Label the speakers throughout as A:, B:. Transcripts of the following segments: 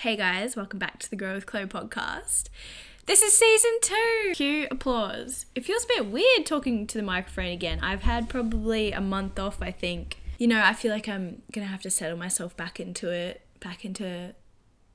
A: Hey guys, welcome back to the Grow with Chloe podcast. This is season two. Cue applause. It feels a bit weird talking to the microphone again. I've had probably a month off, I think. You know, I feel like I'm gonna have to settle myself back into it, back into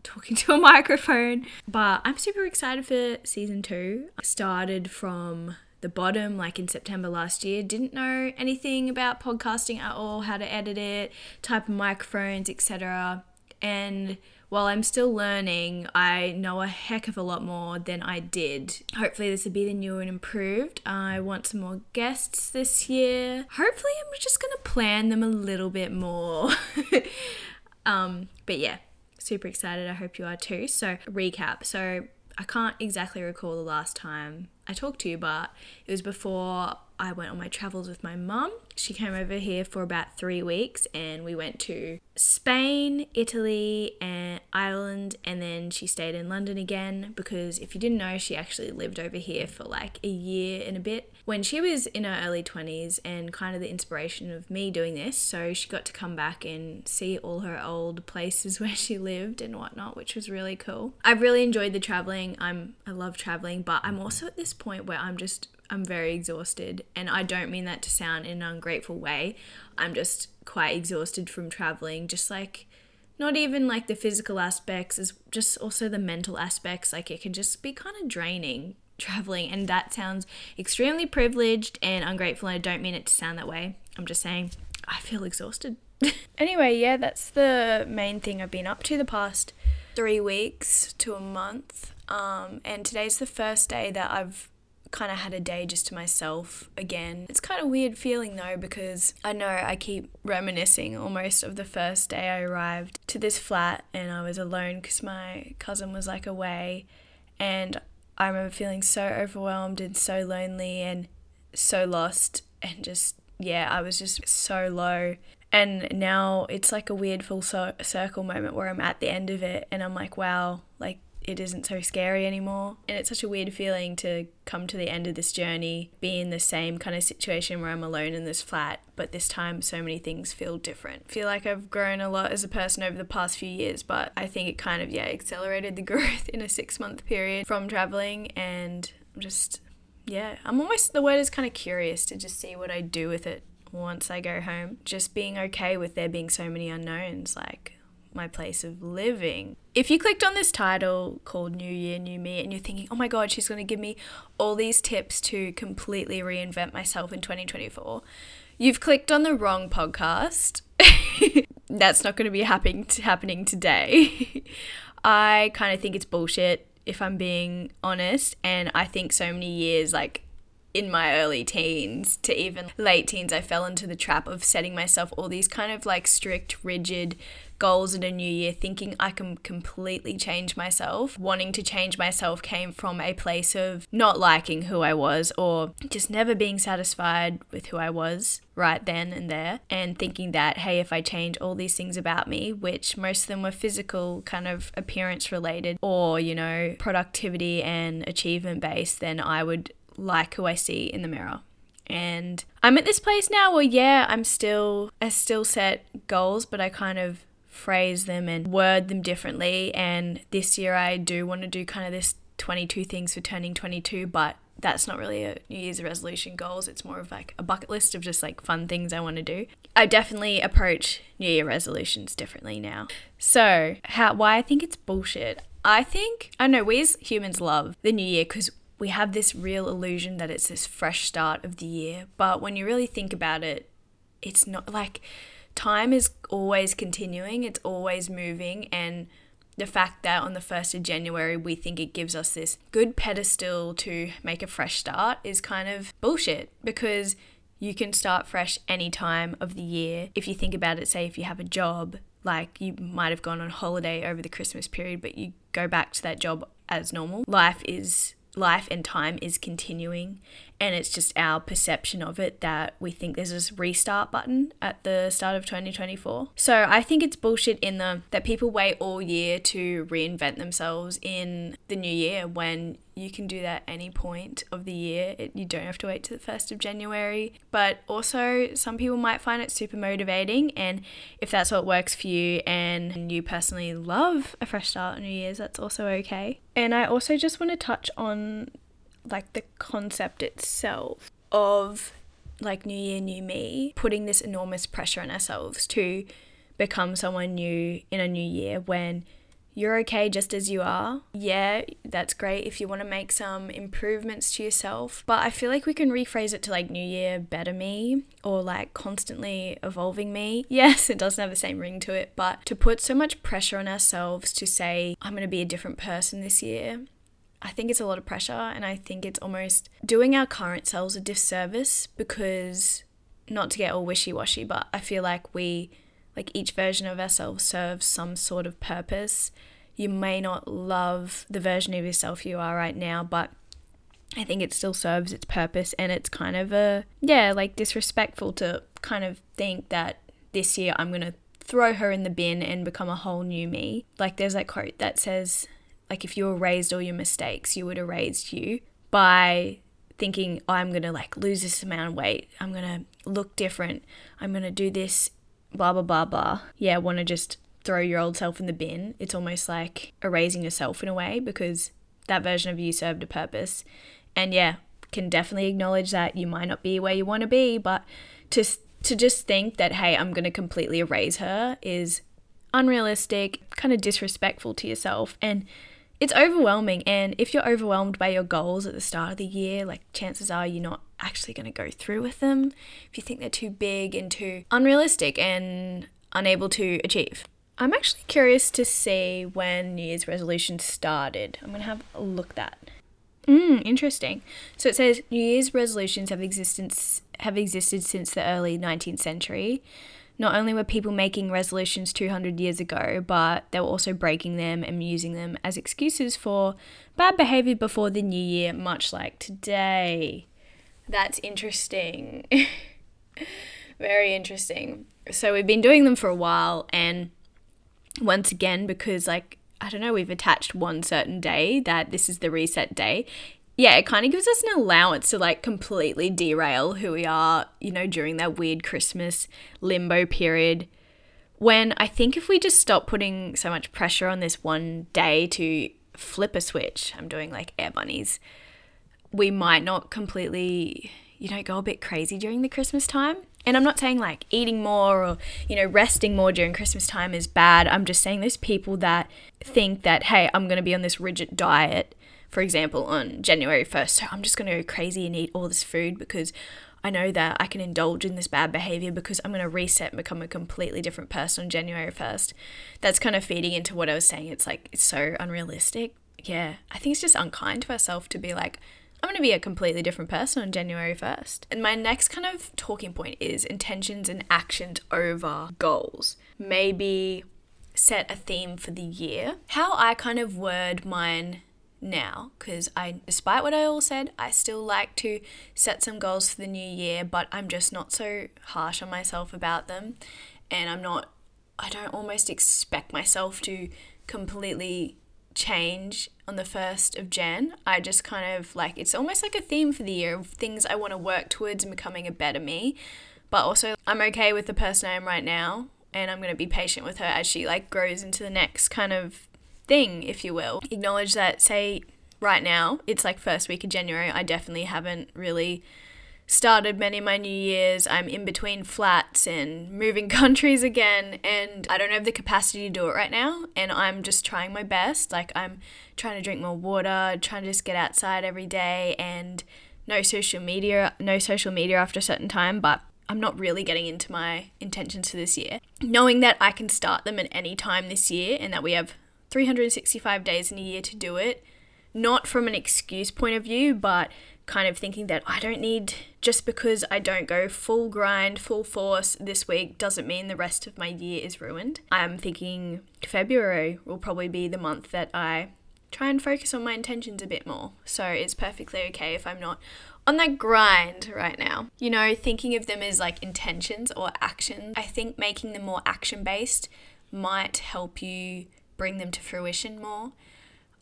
A: talking to a microphone. But I'm super excited for season two. I started from the bottom like in September last year. Didn't know anything about podcasting at all, how to edit it, type of microphones, etc. And while I'm still learning, I know a heck of a lot more than I did. Hopefully, this will be the new and improved. I want some more guests this year. Hopefully, I'm just gonna plan them a little bit more. um, but yeah, super excited. I hope you are too. So, recap. So, I can't exactly recall the last time I talked to you, but it was before I went on my travels with my mum. She came over here for about three weeks and we went to Spain, Italy, and Ireland, and then she stayed in London again because if you didn't know, she actually lived over here for like a year and a bit when she was in her early 20s and kind of the inspiration of me doing this. So she got to come back and see all her old places where she lived and whatnot, which was really cool. I've really enjoyed the traveling. I'm I love traveling, but I'm also at this point where I'm just I'm very exhausted. And I don't mean that to sound in an ungrateful way. I'm just quite exhausted from traveling, just like not even like the physical aspects, is just also the mental aspects. Like it can just be kind of draining traveling. And that sounds extremely privileged and ungrateful. And I don't mean it to sound that way. I'm just saying I feel exhausted. anyway, yeah, that's the main thing I've been up to the past three weeks to a month. Um, and today's the first day that I've kind of had a day just to myself again. It's kind of weird feeling though because I know I keep reminiscing almost of the first day I arrived to this flat and I was alone because my cousin was like away and I remember feeling so overwhelmed and so lonely and so lost and just yeah, I was just so low. And now it's like a weird full circle moment where I'm at the end of it and I'm like, wow, like it isn't so scary anymore. And it's such a weird feeling to come to the end of this journey, be in the same kind of situation where I'm alone in this flat, but this time so many things feel different. Feel like I've grown a lot as a person over the past few years, but I think it kind of, yeah, accelerated the growth in a six month period from traveling. And I'm just, yeah, I'm almost, the word is kind of curious to just see what I do with it once I go home. Just being okay with there being so many unknowns, like, my place of living. If you clicked on this title called New Year, New Me, and you're thinking, oh my God, she's going to give me all these tips to completely reinvent myself in 2024, you've clicked on the wrong podcast. That's not going to be happening, happening today. I kind of think it's bullshit, if I'm being honest. And I think so many years, like, in my early teens to even late teens, I fell into the trap of setting myself all these kind of like strict, rigid goals in a new year, thinking I can completely change myself. Wanting to change myself came from a place of not liking who I was or just never being satisfied with who I was right then and there, and thinking that, hey, if I change all these things about me, which most of them were physical, kind of appearance related, or, you know, productivity and achievement based, then I would like who I see in the mirror. And I'm at this place now where yeah, I'm still I still set goals, but I kind of phrase them and word them differently. And this year I do want to do kind of this 22 things for turning 22, but that's not really a New Year's resolution goals. It's more of like a bucket list of just like fun things I want to do. I definitely approach New Year resolutions differently now. So, how why I think it's bullshit. I think I know we as humans love the new year because we have this real illusion that it's this fresh start of the year. But when you really think about it, it's not like time is always continuing, it's always moving, and the fact that on the 1st of January we think it gives us this good pedestal to make a fresh start is kind of bullshit because you can start fresh any time of the year. If you think about it, say if you have a job, like you might have gone on holiday over the Christmas period, but you go back to that job as normal. Life is life and time is continuing and it's just our perception of it that we think there's this restart button at the start of 2024 so i think it's bullshit in the that people wait all year to reinvent themselves in the new year when you can do that any point of the year. It, you don't have to wait to the 1st of January. But also, some people might find it super motivating. And if that's what works for you and you personally love a fresh start New Year's, that's also okay. And I also just want to touch on like the concept itself of like New Year, New Me, putting this enormous pressure on ourselves to become someone new in a new year when you're okay just as you are. Yeah, that's great if you want to make some improvements to yourself. But I feel like we can rephrase it to like New Year, better me, or like constantly evolving me. Yes, it doesn't have the same ring to it, but to put so much pressure on ourselves to say, I'm going to be a different person this year. I think it's a lot of pressure, and I think it's almost doing our current selves a disservice because, not to get all wishy washy, but I feel like we like each version of ourselves serves some sort of purpose. You may not love the version of yourself you are right now, but I think it still serves its purpose and it's kind of a yeah, like disrespectful to kind of think that this year I'm going to throw her in the bin and become a whole new me. Like there's that quote that says like if you erased all your mistakes, you would erase you by thinking oh, I'm going to like lose this amount of weight. I'm going to look different. I'm going to do this blah, blah, blah, blah. Yeah, want to just throw your old self in the bin. It's almost like erasing yourself in a way because that version of you served a purpose. And yeah, can definitely acknowledge that you might not be where you want to be, but to to just think that hey, I'm going to completely erase her is unrealistic, kind of disrespectful to yourself and it's overwhelming and if you're overwhelmed by your goals at the start of the year, like chances are you're not actually going to go through with them if you think they're too big and too unrealistic and unable to achieve. I'm actually curious to see when New Year's resolutions started. I'm going to have a look at that. Mm, interesting. So it says New Year's resolutions have existence have existed since the early 19th century. Not only were people making resolutions 200 years ago, but they were also breaking them and using them as excuses for bad behavior before the new year, much like today. That's interesting. Very interesting. So we've been doing them for a while, and once again, because like I don't know, we've attached one certain day that this is the reset day. Yeah, it kind of gives us an allowance to like completely derail who we are, you know, during that weird Christmas limbo period. When I think if we just stop putting so much pressure on this one day to flip a switch, I'm doing like air bunnies we might not completely, you know, go a bit crazy during the Christmas time. And I'm not saying like eating more or, you know, resting more during Christmas time is bad. I'm just saying those people that think that, hey, I'm going to be on this rigid diet, for example, on January 1st. So I'm just going to go crazy and eat all this food because I know that I can indulge in this bad behavior because I'm going to reset and become a completely different person on January 1st. That's kind of feeding into what I was saying. It's like, it's so unrealistic. Yeah. I think it's just unkind to ourselves to be like, I'm going to be a completely different person on January 1st. And my next kind of talking point is intentions and actions over goals. Maybe set a theme for the year. How I kind of word mine now because I despite what I all said, I still like to set some goals for the new year, but I'm just not so harsh on myself about them and I'm not I don't almost expect myself to completely change on the 1st of Jan. I just kind of like it's almost like a theme for the year of things I want to work towards and becoming a better me. But also, I'm okay with the person I am right now, and I'm going to be patient with her as she like grows into the next kind of thing, if you will. Acknowledge that, say, right now, it's like first week of January, I definitely haven't really started many of my New Year's. I'm in between flats and moving countries again, and I don't have the capacity to do it right now. And I'm just trying my best. Like, I'm trying to drink more water, trying to just get outside every day, and no social media, no social media after a certain time, but I'm not really getting into my intentions for this year. Knowing that I can start them at any time this year and that we have 365 days in a year to do it, not from an excuse point of view, but kind of thinking that I don't need, just because I don't go full grind, full force this week, doesn't mean the rest of my year is ruined. I'm thinking February will probably be the month that I try and focus on my intentions a bit more. So it's perfectly okay if I'm not on that grind right now. You know, thinking of them as like intentions or actions. I think making them more action based might help you bring them to fruition more.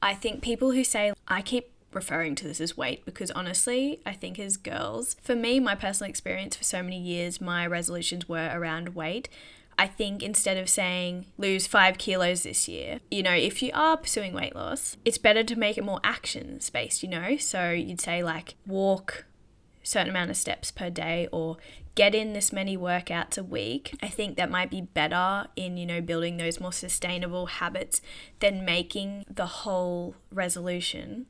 A: I think people who say, I keep referring to this as weight because honestly, I think as girls, for me, my personal experience for so many years, my resolutions were around weight. I think instead of saying lose five kilos this year, you know, if you are pursuing weight loss, it's better to make it more action based, you know? So you'd say like walk certain amount of steps per day or get in this many workouts a week. I think that might be better in, you know, building those more sustainable habits than making the whole resolution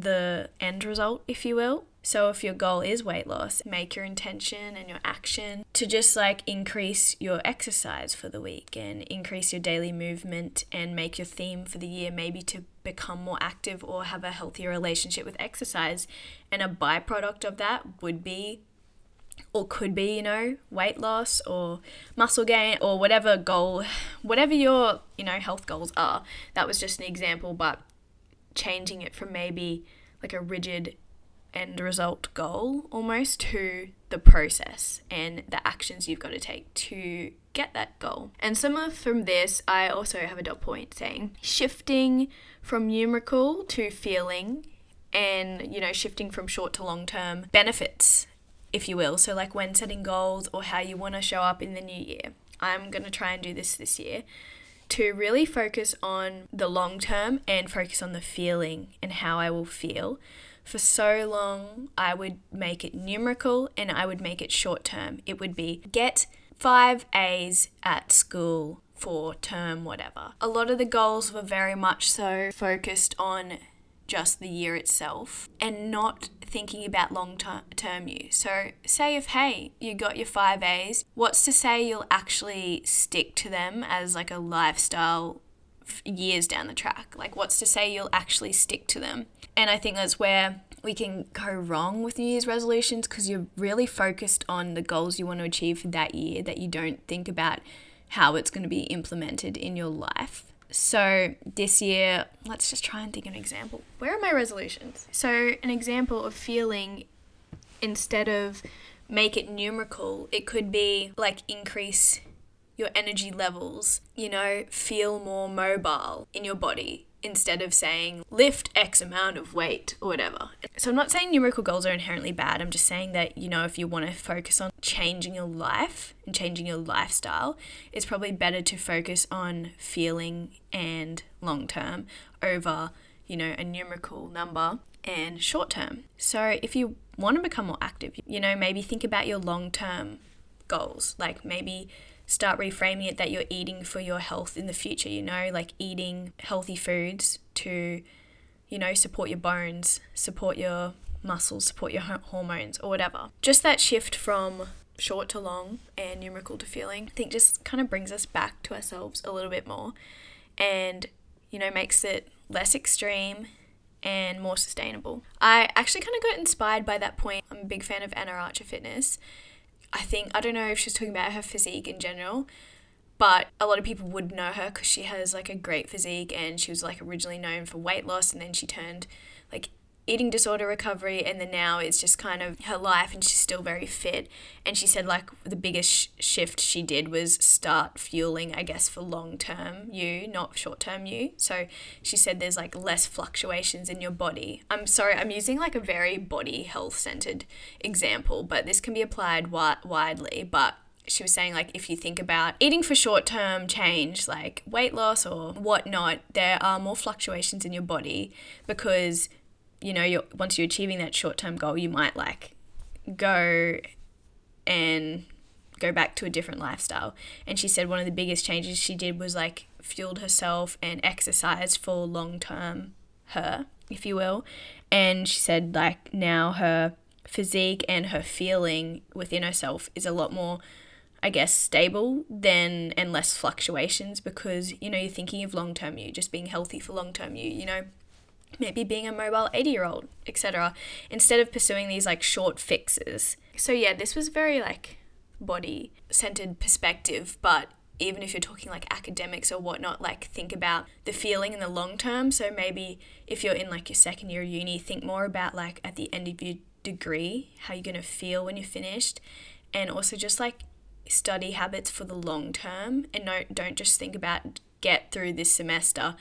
A: the end result, if you will. So, if your goal is weight loss, make your intention and your action to just like increase your exercise for the week and increase your daily movement and make your theme for the year maybe to become more active or have a healthier relationship with exercise. And a byproduct of that would be or could be, you know, weight loss or muscle gain or whatever goal, whatever your, you know, health goals are. That was just an example, but changing it from maybe like a rigid end result goal almost to the process and the actions you've got to take to get that goal. And similar from this, I also have a dot point saying shifting from numerical to feeling and you know shifting from short to long term benefits if you will. So like when setting goals or how you want to show up in the new year. I'm going to try and do this this year to really focus on the long term and focus on the feeling and how I will feel for so long, I would make it numerical and I would make it short term. It would be get five A's at school for term whatever. A lot of the goals were very much so focused on just the year itself and not thinking about long term you. So, say if, hey, you got your five A's, what's to say you'll actually stick to them as like a lifestyle years down the track? Like, what's to say you'll actually stick to them? And I think that's where we can go wrong with New Year's resolutions because you're really focused on the goals you want to achieve for that year that you don't think about how it's going to be implemented in your life. So this year, let's just try and think of an example. Where are my resolutions? So, an example of feeling instead of make it numerical, it could be like increase your energy levels, you know, feel more mobile in your body instead of saying lift X amount of weight or whatever. So I'm not saying numerical goals are inherently bad. I'm just saying that, you know, if you want to focus on changing your life and changing your lifestyle, it's probably better to focus on feeling and long term over, you know, a numerical number and short term. So if you want to become more active, you know, maybe think about your long term goals. Like maybe start reframing it that you're eating for your health in the future, you know, like eating healthy foods to, you know, support your bones, support your muscles, support your hormones, or whatever. Just that shift from short to long and numerical to feeling, I think just kind of brings us back to ourselves a little bit more and, you know, makes it less extreme and more sustainable. I actually kind of got inspired by that point. I'm a big fan of Anna Archer Fitness I think, I don't know if she's talking about her physique in general, but a lot of people would know her because she has like a great physique and she was like originally known for weight loss and then she turned eating disorder recovery and then now it's just kind of her life and she's still very fit. And she said like the biggest sh- shift she did was start fueling i guess for long term you not short term you. So she said there's like less fluctuations in your body. I'm sorry i'm using like a very body health centered example but this can be applied wi- widely. But she was saying like if you think about eating for short term change like weight loss or whatnot there are more fluctuations in your body because you know, you're, once you're achieving that short term goal, you might like go and go back to a different lifestyle. And she said one of the biggest changes she did was like fueled herself and exercised for long term her, if you will. And she said like now her physique and her feeling within herself is a lot more I guess stable than and less fluctuations because you know you're thinking of long term you just being healthy for long term you you know maybe being a mobile 80 year old, etc., instead of pursuing these like short fixes. So, yeah, this was very like body centered perspective, but even if you're talking like academics or whatnot, like think about the feeling in the long term. So, maybe if you're in like your second year of uni, think more about like at the end of your degree, how you're going to feel when you're finished, and also just like study habits for the long term and no, don't just think about get through this semester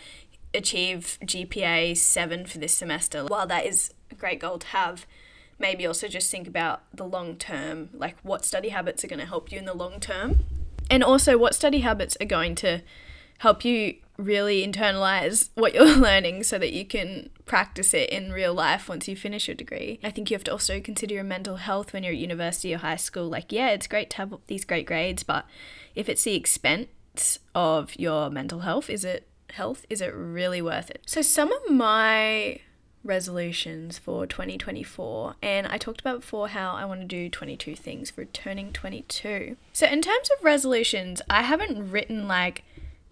A: achieve GPA 7 for this semester. While that is a great goal to have, maybe also just think about the long term, like what study habits are going to help you in the long term. And also, what study habits are going to help you really internalize what you're learning so that you can practice it in real life once you finish your degree. I think you have to also consider your mental health when you're at university or high school. Like, yeah, it's great to have these great grades, but if it's the expense of your mental health, is it health? Is it really worth it? So, some of my resolutions for 2024 and I talked about before how I want to do 22 things for turning 22. So in terms of resolutions, I haven't written like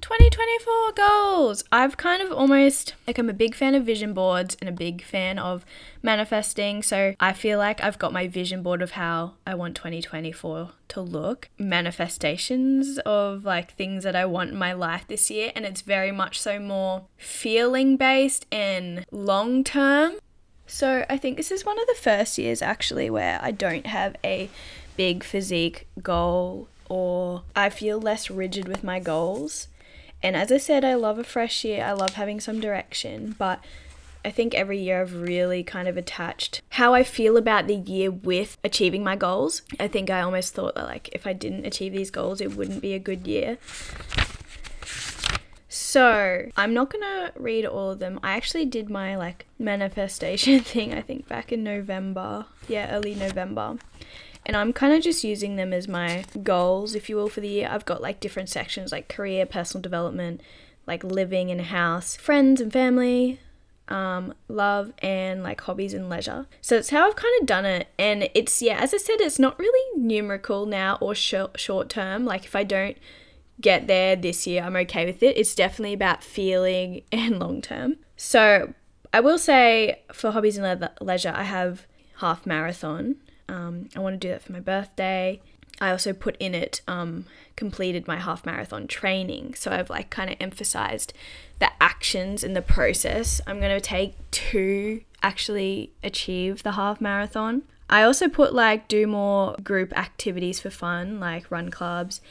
A: 2024 goals. I've kind of almost like I'm a big fan of vision boards and a big fan of manifesting. So I feel like I've got my vision board of how I want 2024 to look, manifestations of like things that I want in my life this year. And it's very much so more feeling based and long term. So I think this is one of the first years actually where I don't have a big physique goal or I feel less rigid with my goals. And as I said, I love a fresh year. I love having some direction, but I think every year I've really kind of attached how I feel about the year with achieving my goals. I think I almost thought that like if I didn't achieve these goals, it wouldn't be a good year. So, I'm not to read all of them. I actually did my like manifestation thing I think back in November. Yeah, early November and I'm kind of just using them as my goals, if you will, for the year. I've got like different sections like career, personal development, like living in a house, friends and family, um, love, and like hobbies and leisure. So it's how I've kind of done it. And it's, yeah, as I said, it's not really numerical now or short, short term. Like if I don't get there this year, I'm okay with it. It's definitely about feeling and long term. So I will say for hobbies and le- leisure, I have half marathon um, I want to do that for my birthday. I also put in it um, completed my half marathon training. So I've like kind of emphasized the actions and the process I'm going to take to actually achieve the half marathon. I also put like do more group activities for fun, like run clubs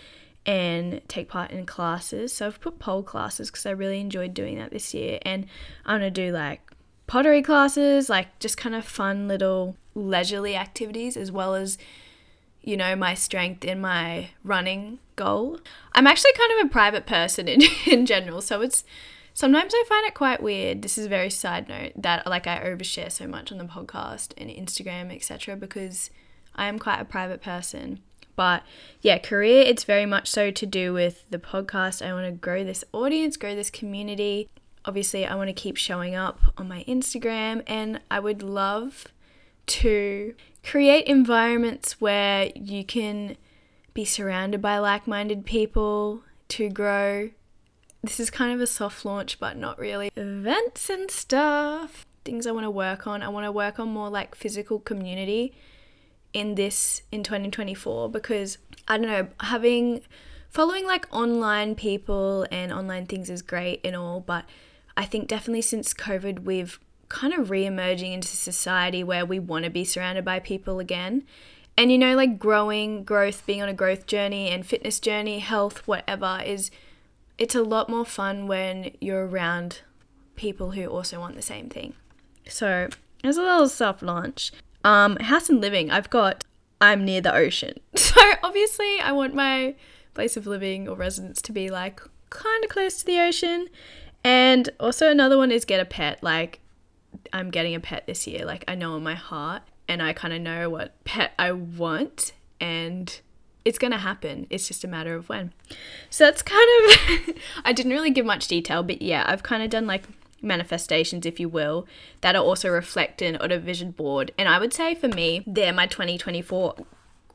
A: and take part in classes. So I've put pole classes because I really enjoyed doing that this year. And I'm going to do like pottery classes, like just kind of fun little leisurely activities as well as you know my strength in my running goal. I'm actually kind of a private person in, in general so it's sometimes i find it quite weird. This is a very side note that like i overshare so much on the podcast and instagram etc because i am quite a private person. But yeah career it's very much so to do with the podcast. I want to grow this audience grow this community. Obviously i want to keep showing up on my instagram and i would love to create environments where you can be surrounded by like minded people to grow. This is kind of a soft launch, but not really. Events and stuff, things I want to work on. I want to work on more like physical community in this in 2024 because I don't know, having following like online people and online things is great and all, but I think definitely since COVID, we've kind of re emerging into society where we want to be surrounded by people again. And you know, like growing, growth, being on a growth journey and fitness journey, health, whatever, is it's a lot more fun when you're around people who also want the same thing. So, as a little soft launch, um, house and living, I've got I'm near the ocean. So, obviously, I want my place of living or residence to be like kind of close to the ocean. And also, another one is get a pet. Like, I'm getting a pet this year. Like I know in my heart and I kind of know what pet I want and it's going to happen. It's just a matter of when. So that's kind of I didn't really give much detail, but yeah, I've kind of done like manifestations if you will that are also reflected on a vision board. And I would say for me, they're my 2024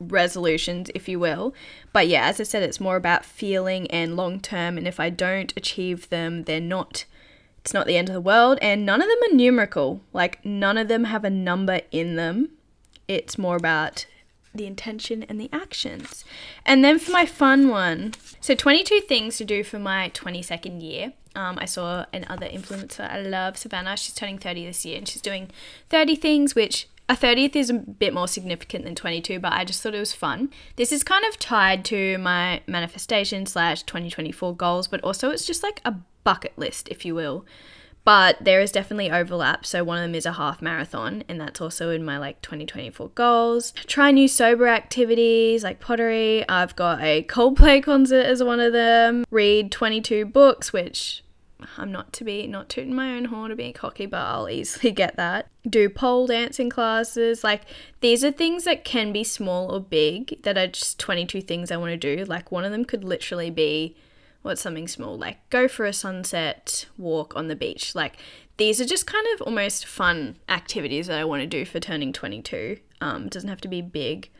A: resolutions, if you will. But yeah, as I said, it's more about feeling and long term. And if I don't achieve them, they're not it's not the end of the world, and none of them are numerical. Like, none of them have a number in them. It's more about the intention and the actions. And then for my fun one, so 22 things to do for my 22nd year. Um, I saw another influencer I love, Savannah. She's turning 30 this year and she's doing 30 things, which A 30th is a bit more significant than 22, but I just thought it was fun. This is kind of tied to my manifestation slash 2024 goals, but also it's just like a bucket list, if you will. But there is definitely overlap. So one of them is a half marathon, and that's also in my like 2024 goals. Try new sober activities like pottery. I've got a Coldplay concert as one of them. Read 22 books, which I'm not to be not tooting my own horn or being cocky, but I'll easily get that. Do pole dancing classes. Like these are things that can be small or big that are just 22 things I want to do. Like one of them could literally be what's something small like go for a sunset walk on the beach. Like these are just kind of almost fun activities that I want to do for turning 22. Um, it doesn't have to be big,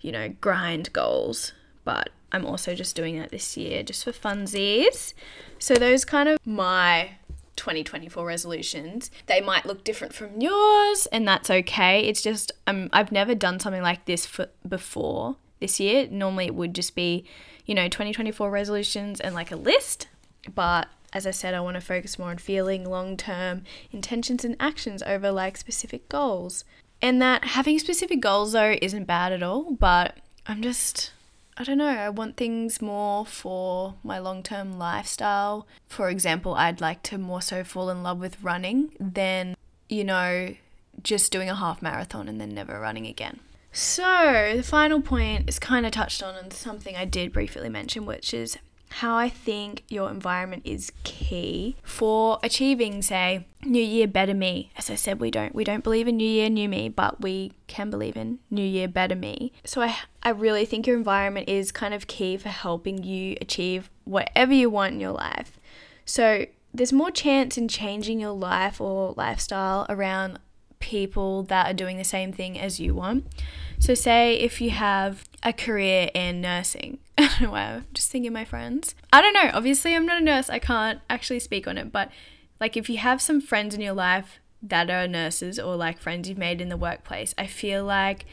A: you know, grind goals, but I'm also just doing that this year just for funsies. So those kind of my 2024 resolutions. They might look different from yours and that's okay. It's just um, I've never done something like this for, before this year. Normally it would just be, you know, 2024 resolutions and like a list, but as I said, I want to focus more on feeling long term intentions and actions over like specific goals. And that having specific goals though isn't bad at all, but I'm just I don't know, I want things more for my long term lifestyle. For example, I'd like to more so fall in love with running than, you know, just doing a half marathon and then never running again. So, the final point is kind of touched on and something I did briefly mention, which is how I think your environment is key for achieving, say, New Year Better Me. As I said, we don't we don't believe in New Year New Me, but we can believe in New Year Better Me. So I I really think your environment is kind of key for helping you achieve whatever you want in your life. So there's more chance in changing your life or lifestyle around people that are doing the same thing as you want. So, say if you have a career in nursing, I don't know why, I'm just thinking my friends. I don't know, obviously, I'm not a nurse, I can't actually speak on it, but like if you have some friends in your life that are nurses or like friends you've made in the workplace, I feel like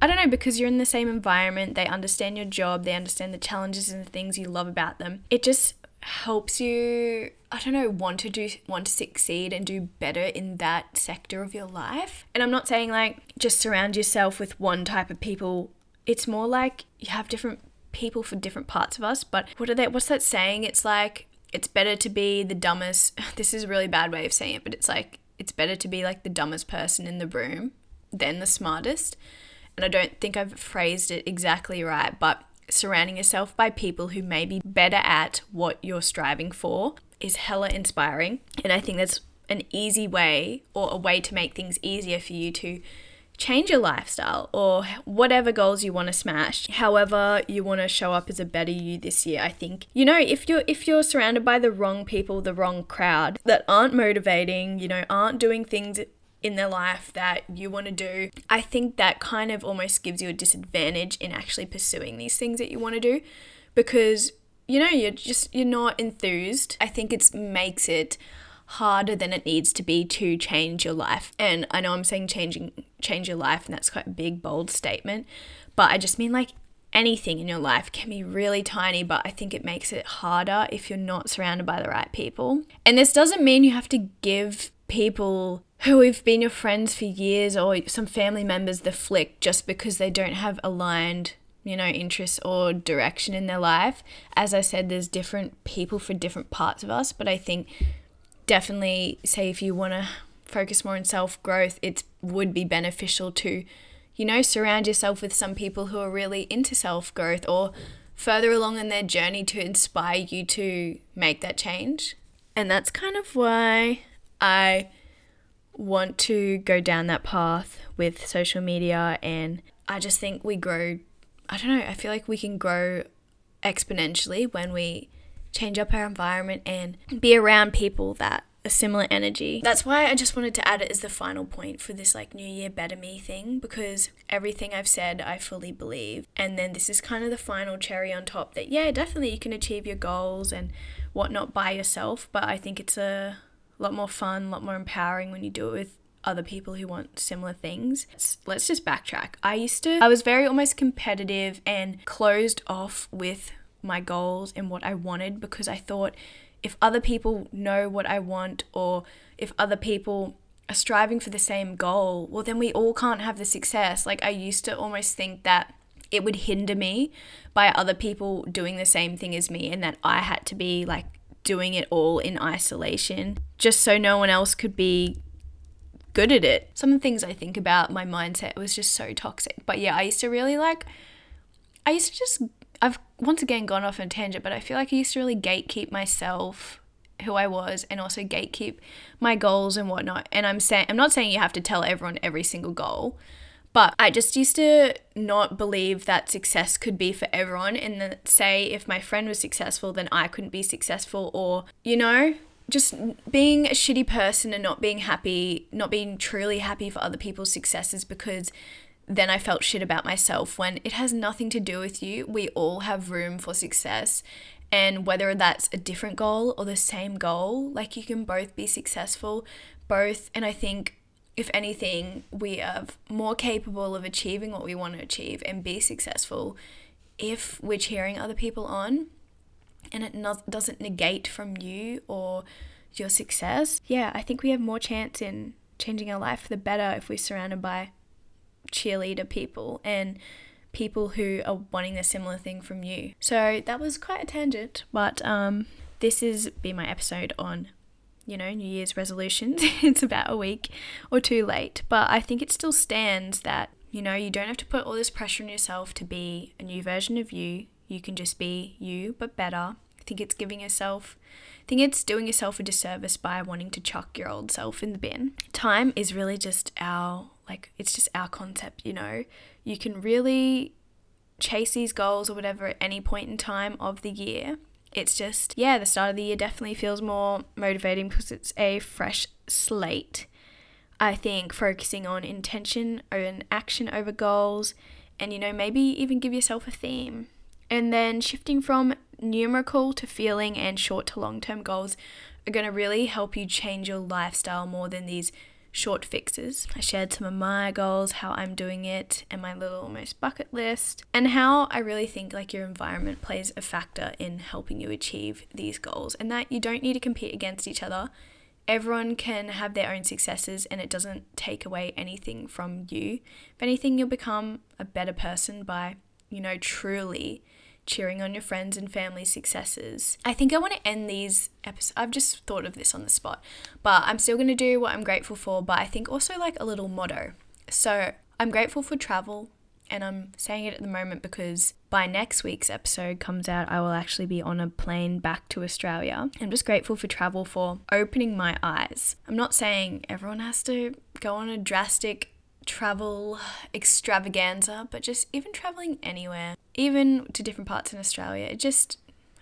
A: I don't know, because you're in the same environment, they understand your job, they understand the challenges and the things you love about them. It just helps you I don't know want to do want to succeed and do better in that sector of your life. And I'm not saying like just surround yourself with one type of people. It's more like you have different people for different parts of us, but what are they what's that saying? It's like it's better to be the dumbest. This is a really bad way of saying it, but it's like it's better to be like the dumbest person in the room than the smartest. And I don't think I've phrased it exactly right, but surrounding yourself by people who may be better at what you're striving for is hella inspiring. And I think that's an easy way or a way to make things easier for you to change your lifestyle or whatever goals you want to smash however you want to show up as a better you this year i think you know if you're if you're surrounded by the wrong people the wrong crowd that aren't motivating you know aren't doing things in their life that you want to do, I think that kind of almost gives you a disadvantage in actually pursuing these things that you want to do because you know you're just you're not enthused. I think it makes it harder than it needs to be to change your life. And I know I'm saying changing change your life and that's quite a big bold statement, but I just mean like anything in your life can be really tiny, but I think it makes it harder if you're not surrounded by the right people. And this doesn't mean you have to give people who have been your friends for years or some family members the flick just because they don't have aligned you know interests or direction in their life as i said there's different people for different parts of us but i think definitely say if you want to focus more on self growth it would be beneficial to you know surround yourself with some people who are really into self growth or further along in their journey to inspire you to make that change. And that's kind of why i want to go down that path with social media and I just think we grow I don't know, I feel like we can grow exponentially when we change up our environment and be around people that a similar energy. That's why I just wanted to add it as the final point for this like New Year Better Me thing because everything I've said I fully believe. And then this is kind of the final cherry on top that yeah, definitely you can achieve your goals and whatnot by yourself, but I think it's a a lot more fun, a lot more empowering when you do it with other people who want similar things. Let's just backtrack. I used to, I was very almost competitive and closed off with my goals and what I wanted because I thought if other people know what I want or if other people are striving for the same goal, well, then we all can't have the success. Like, I used to almost think that it would hinder me by other people doing the same thing as me and that I had to be like doing it all in isolation just so no one else could be good at it. Some of the things I think about my mindset was just so toxic. But yeah, I used to really like I used to just I've once again gone off on a tangent, but I feel like I used to really gatekeep myself who I was and also gatekeep my goals and whatnot. And I'm saying I'm not saying you have to tell everyone every single goal, but I just used to not believe that success could be for everyone and say if my friend was successful then I couldn't be successful or you know, just being a shitty person and not being happy, not being truly happy for other people's successes because then I felt shit about myself when it has nothing to do with you. We all have room for success. And whether that's a different goal or the same goal, like you can both be successful, both. And I think, if anything, we are more capable of achieving what we want to achieve and be successful if we're cheering other people on and it not, doesn't negate from you or your success. Yeah, I think we have more chance in changing our life for the better if we're surrounded by cheerleader people and people who are wanting the similar thing from you. So that was quite a tangent, but um, this has been my episode on, you know, New Year's resolutions. it's about a week or two late, but I think it still stands that, you know, you don't have to put all this pressure on yourself to be a new version of you. You can just be you, but better. I think it's giving yourself I think it's doing yourself a disservice by wanting to chuck your old self in the bin. Time is really just our like it's just our concept, you know. You can really chase these goals or whatever at any point in time of the year. It's just yeah, the start of the year definitely feels more motivating because it's a fresh slate. I think focusing on intention and action over goals and you know maybe even give yourself a theme. And then shifting from numerical to feeling and short to long term goals are going to really help you change your lifestyle more than these short fixes. I shared some of my goals, how I'm doing it, and my little almost bucket list, and how I really think like your environment plays a factor in helping you achieve these goals, and that you don't need to compete against each other. Everyone can have their own successes and it doesn't take away anything from you. If anything, you'll become a better person by, you know, truly cheering on your friends and family successes. I think I want to end these episodes. I've just thought of this on the spot, but I'm still going to do what I'm grateful for, but I think also like a little motto. So I'm grateful for travel, and I'm saying it at the moment because by next week's episode comes out, I will actually be on a plane back to Australia. I'm just grateful for travel for opening my eyes. I'm not saying everyone has to go on a drastic travel extravaganza, but just even traveling anywhere, even to different parts in Australia, it just,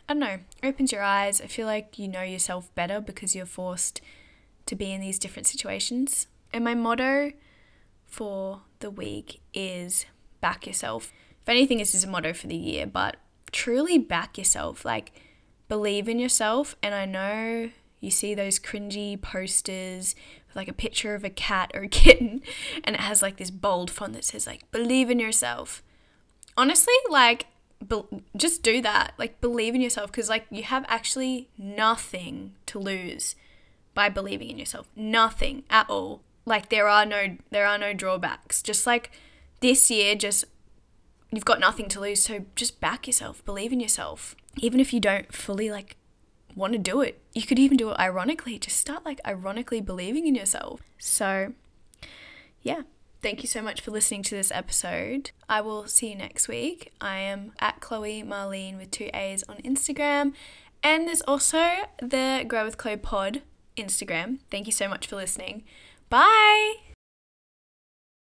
A: I don't know, opens your eyes. I feel like you know yourself better because you're forced to be in these different situations. And my motto for the week is back yourself. If anything, this is a motto for the year, but truly back yourself. Like, believe in yourself. And I know you see those cringy posters with like a picture of a cat or a kitten and it has like this bold font that says like believe in yourself. Honestly like be- just do that. Like believe in yourself because like you have actually nothing to lose by believing in yourself. Nothing at all. Like there are no there are no drawbacks. Just like this year just you've got nothing to lose so just back yourself. Believe in yourself. Even if you don't fully like want to do it. You could even do it ironically. Just start like ironically believing in yourself. So, yeah. Thank you so much for listening to this episode. I will see you next week. I am at Chloe Marlene with two A's on Instagram. And there's also the Grow with Chloe pod Instagram. Thank you so much for listening. Bye.